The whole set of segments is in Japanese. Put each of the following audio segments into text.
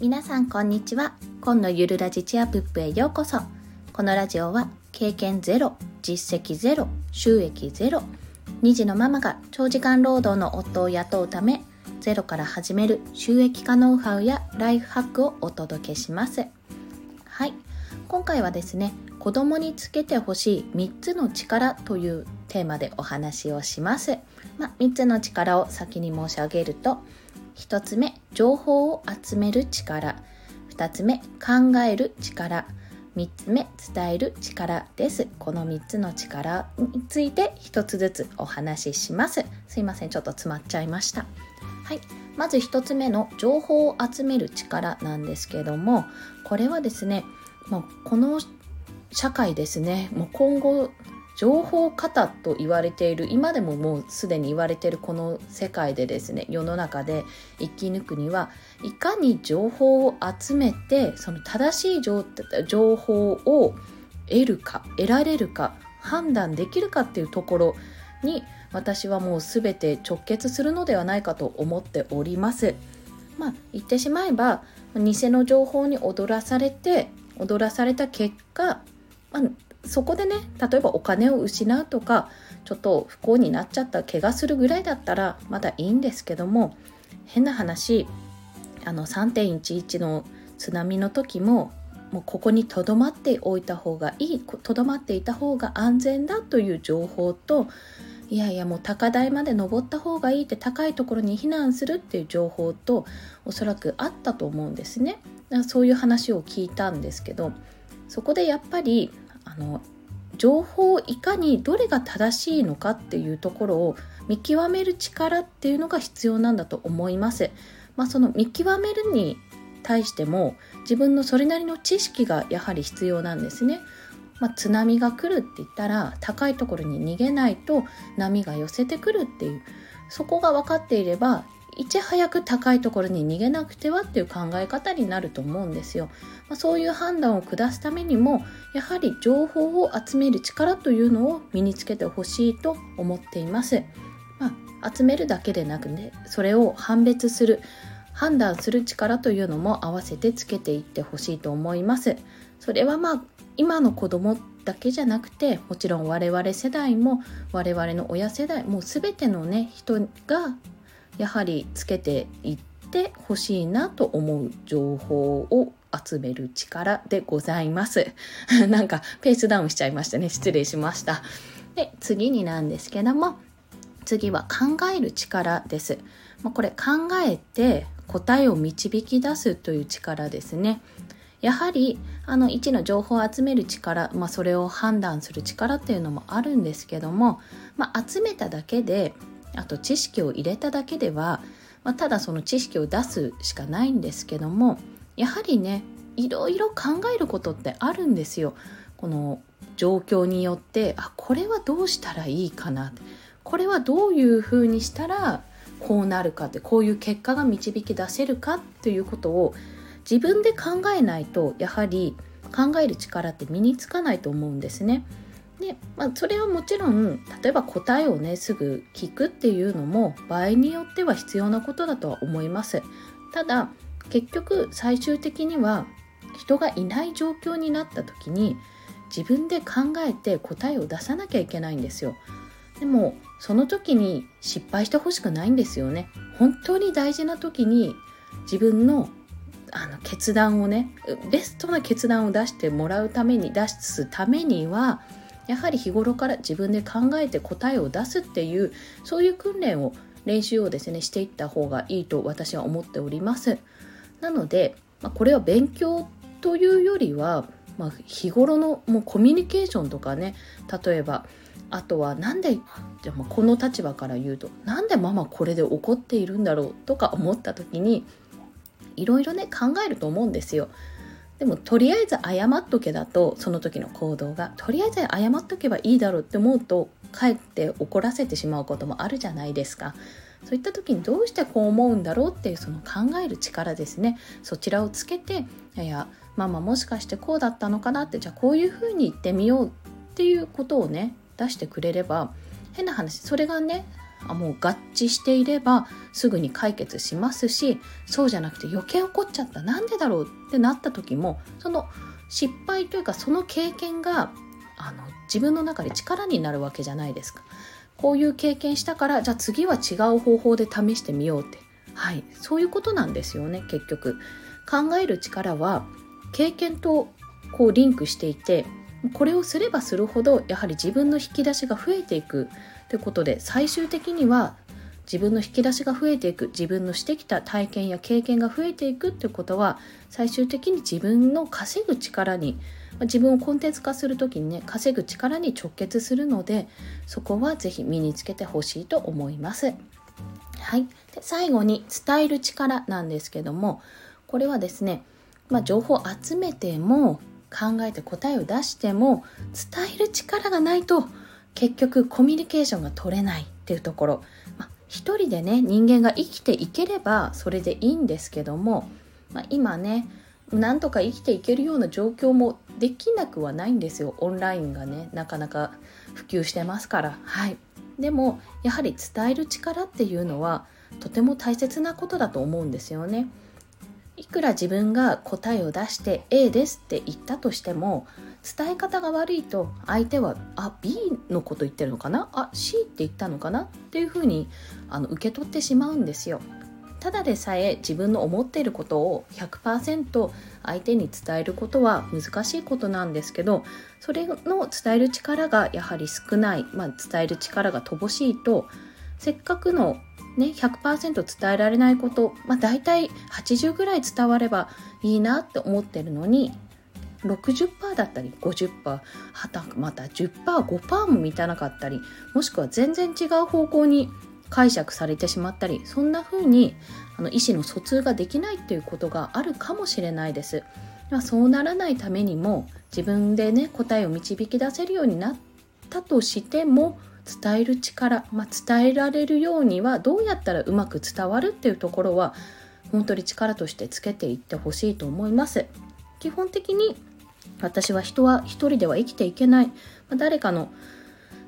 皆さんこんにちは。今のゆるラジチアプップへようこそ。このラジオは経験ゼロ実績ゼロ収益ゼロ2児のママが長時間労働の夫を雇うためゼロから始める収益化ノウハウやライフハックをお届けします。はい。今回はですね子供につけてほしい3つの力というテーマでお話をします、まあ、3つの力を先に申し上げると1つ目情報を集める力。2つ目考える力。3つ目伝える力です。この3つの力について1つずつお話しします。すいませんちょっと詰まっちゃいました。はい。まず1つ目の情報を集める力なんですけどもこれはですねもうこの社会ですねもう今後情報過多と言われている今でももうすでに言われているこの世界でですね世の中で生き抜くにはいかに情報を集めてその正しい情報を得るか得られるか判断できるかっていうところに私はもう全て直結するのではないかと思っております。まあ言ってしまえば偽の情報に踊らされて踊らされた結果、まあ、そこでね例えばお金を失うとかちょっと不幸になっちゃった怪我するぐらいだったらまだいいんですけども変な話あの3.11の津波の時ももうここにとどまっておいた方がいいとどまっていた方が安全だという情報といやいやもう高台まで登った方がいいって高いところに避難するっていう情報とおそらくあったと思うんですね。そういう話を聞いたんですけどそこでやっぱりあの情報をいかにどれが正しいのかっていうところを見極める力っていうのが必要なんだと思います。まあ、その見極めるに対しても自分のそれなりの知識がやはり必要なんですね。まあ、津波が来るって言ったら高いところに逃げないと波が寄せてくるっていうそこが分かっていればいち早く高いところに逃げなくてはっていう考え方になると思うんですよ。まあ、そういう判断を下すためにもやはり情報を集める力というのを身につけてほしいと思っています。まあ、集めるだけでなくねそれを判別する判断する力というのも合わせてつけていってほしいと思います。それはまあ今の子供だけじゃなくてもちろん我々世代も我々の親世代もう全てのね人がやはりつけていってほしいなと思う情報を集める力でございます。なんかペースダウンしちゃいましたね。失礼しました。で、次になんですけども、次は考える力です。まあ、これ考えて答えを導き出すという力ですね。やはりあの1の情報を集める力、まあ、それを判断する力っていうのもあるんですけども、まあ、集めただけであと知識を入れただけでは、まあ、ただその知識を出すしかないんですけどもやはりねいろいろ考えることってあるんですよ。この状況によってあこれはどうしたらいいかなこれはどういうふうにしたらこうなるかってこういう結果が導き出せるかっていうことを自分で考えないとやはり考える力って身につかないと思うんですね。で、まあ、それはもちろん例えば答えをねすぐ聞くっていうのも場合によっては必要なことだとは思います。ただ結局最終的には人がいない状況になった時に自分で考えて答えを出さなきゃいけないんですよ。でもその時に失敗してほしくないんですよね。本当に大事な時に自分のあの決断をねベストな決断を出してもらうために出すためにはやはり日頃から自分で考えて答えを出すっていうそういう訓練を練習をですねしていった方がいいと私は思っておりますなので、まあ、これは勉強というよりは、まあ、日頃のもうコミュニケーションとかね例えばあとはなんでじゃあこの立場から言うとなんでママこれで怒っているんだろうとか思った時にいろいろね考えると思うんですよ。でもとりあえず謝っとけだとその時の行動がとりあえず謝っとけばいいだろうって思うとかえって怒らせてしまうこともあるじゃないですか。そういった時にどうしてこう思うんだろうっていうその考える力ですねそちらをつけていやママもしかしてこうだったのかなってじゃあこういうふうに言ってみようっていうことをね出してくれれば変な話それがねもう合致していればすぐに解決しますしそうじゃなくて余計起こっちゃったなんでだろうってなった時もその失敗というかその経験があの自分の中で力になるわけじゃないですか。こういう経験したからじゃあ次は違う方法で試してみようって。はい。そういうことなんですよね結局。考える力は経験とこうリンクしていてこれをすればするほどやはり自分の引き出しが増えていく。ということで最終的には自分の引き出しが増えていく。自分のしてきた体験や経験が増えていく。ってことは最終的に自分の稼ぐ力に自分をコンテンツ化する時にね稼ぐ力に直結するのでそこは是非身につけてほしいと思います。はい、で最後に伝える力なんですけどもこれはですね、まあ、情報を集めても考えて答えを出しても伝える力がないと結局コミュニケーションが取れないっていうところ、まあ、一人でね人間が生きていければそれでいいんですけども、まあ、今ねなんとか生きていけるような状況もできなくはないんですよ。オンラインがねなかなか普及してますから。はい。でもやはり伝える力っていうのはとても大切なことだと思うんですよね。いくら自分が答えを出して A ですって言ったとしても伝え方が悪いと相手はあ B のこと言ってるのかな？あ C って言ったのかな？っていうふうにあの受け取ってしまうんですよ。ただでさえ自分の思っていることを100%相手に伝えることは難しいことなんですけどそれの伝える力がやはり少ない、まあ、伝える力が乏しいとせっかくの、ね、100%伝えられないこと、まあ、大体80ぐらい伝わればいいなって思ってるのに60%だったり50%はたまた 10%5% も満たなかったりもしくは全然違う方向に解釈されてしまったりそんな風にあの意思の疎通ができないっていうことがあるかもしれないです。そうならないためにも自分でね答えを導き出せるようになったとしても伝える力、まあ、伝えられるようにはどうやったらうまく伝わるっていうところは本当に力としてつけていってほしいと思います。基本的に私は人は一人では生きていけない、まあ、誰かの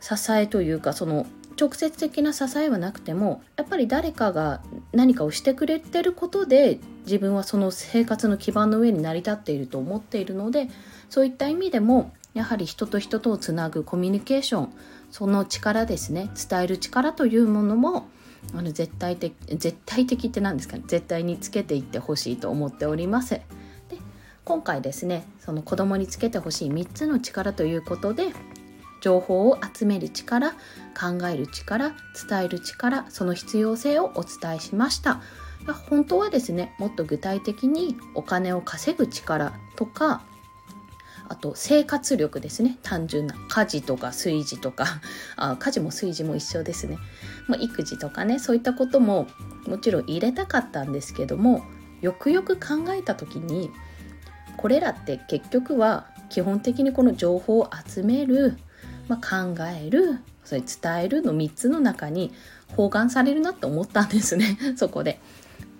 支えというかその直接的な支えはなくてもやっぱり誰かが何かをしてくれてることで自分はその生活の基盤の上に成り立っていると思っているのでそういった意味でもやはり人と人とをつなぐコミュニケーションその力ですね伝える力というものもあの絶対的絶対的って何ですかね絶対につけていってほしいと思っております。で今回ですねその子供につけてほしい3つの力ということで情報を集める力考える力伝える力その必要性をお伝えしました本当はですねもっと具体的にお金を稼ぐ力とかあと生活力ですね。単純な家事とか炊事とか。あ家事も炊事も一緒ですね、まあ、育児とかねそういったことももちろん入れたかったんですけどもよくよく考えた時にこれらって結局は基本的にこの情報を集めるまあ、考えるそれ伝えるの3つの中に包含されるなって思ったんですね。そこで。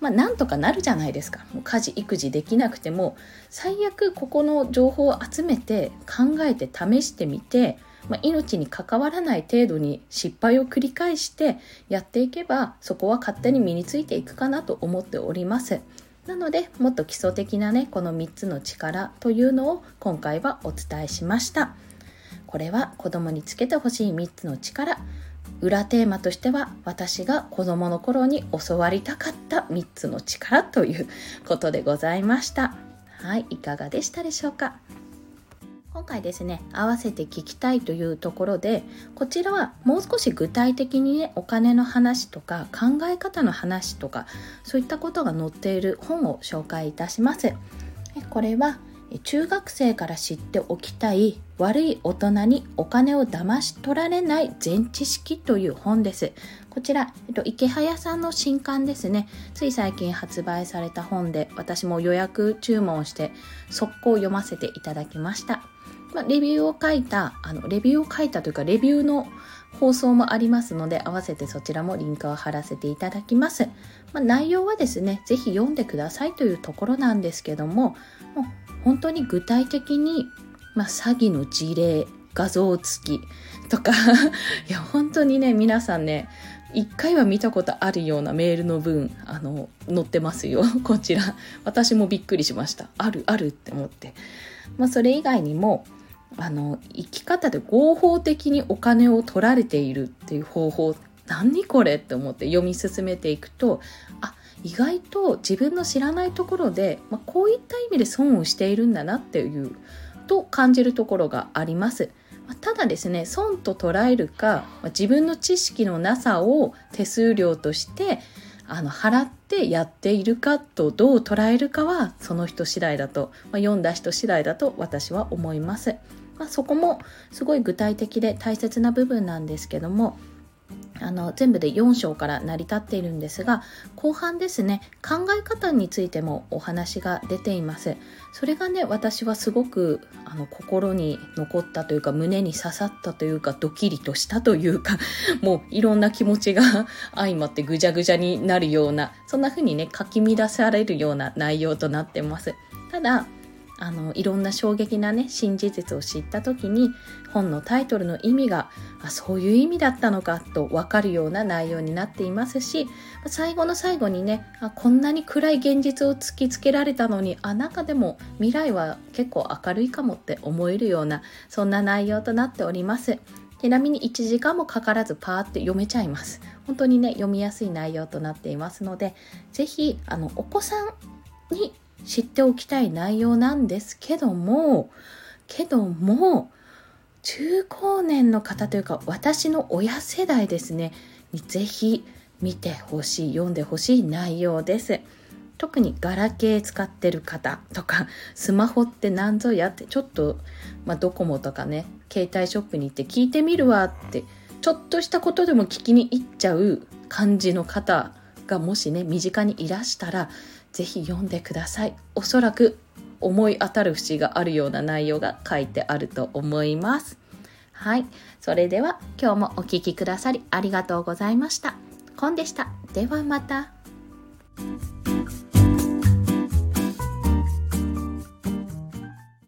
まあ、なんとかなるじゃないですか。もう家事育児できなくても最悪ここの情報を集めて考えて試してみて、まあ、命に関わらない程度に失敗を繰り返してやっていけばそこは勝手に身についていくかなと思っております。なのでもっと基礎的なねこの3つの力というのを今回はお伝えしました。これは子供につけてほしい3つの力。裏テーマとしては私が子供の頃に教わりたかった3つの力ということでございました。はいいかがでしたでしょうか？今回ですね合わせて聞きたいというところでこちらはもう少し具体的にねお金の話とか考え方の話とかそういったことが載っている本を紹介いたします。これは中学生から知っておきたい悪い大人にお金を騙し取られない全知識という本です。こちら、えっと、池早さんの新刊ですね。つい最近発売された本で、私も予約注文して速攻読ませていただきました。まあ、レビューを書いた、あの、レビューを書いたというか、レビューの放送もありますので、合わせてそちらもリンクを貼らせていただきます。まあ、内容はですね、ぜひ読んでくださいというところなんですけども、もう本当に具体的に、まあ、詐欺の事例画像付きとか いや本当にね皆さんね1回は見たことあるようなメールの文あの載ってますよ。こちら。私もびっくりしました。あるあるって思って、まあ、それ以外にもあの生き方で合法的にお金を取られているっていう方法何これって思って読み進めていくとあ意外と自分の知らないところで、まあ、こういった意味で損をしているんだなっていうと感じるところがあります。ただですね損と捉えるか自分の知識のなさを手数料としてあの払ってやっているかとどう捉えるかはその人次第だと、まあ、読んだ人次第だと私は思います。まあ、そこもすごい具体的で大切な部分なんですけどもあの全部で4章から成り立っているんですが後半ですね考え方についてもお話が出ています。それがね私はすごくあの心に残ったというか胸に刺さったというかドキリとしたというか もういろんな気持ちが 相まってぐじゃぐじゃになるようなそんな風にねかき乱されるような内容となってます。ただあのいろんな衝撃なね新事実を知った時に本のタイトルの意味があそういう意味だったのかと分かるような内容になっていますし最後の最後にねあこんなに暗い現実を突きつけられたのにあ中でも未来は結構明るいかもって思えるようなそんな内容となっております。ちなみに1時間もかからずパーって読めちゃいます。本当にね読みやすい内容となっていますので是非あのお子さんに知っておきたい内容なんですけどもけども中高年の方というか私の親世代ですねにぜひ見てほしい読んでほしい内容です。特にガラケー使ってる方とかスマホって何ぞやってちょっと、まあ、ドコモとかね携帯ショップに行って聞いてみるわってちょっとしたことでも聞きに行っちゃう感じの方がもしね身近にいらしたらぜひ読んでください。おそらく思い当たる節があるような内容が書いてあると思います。はい。それでは今日もお聴きくださりありがとうございました。コンでした。ではまた。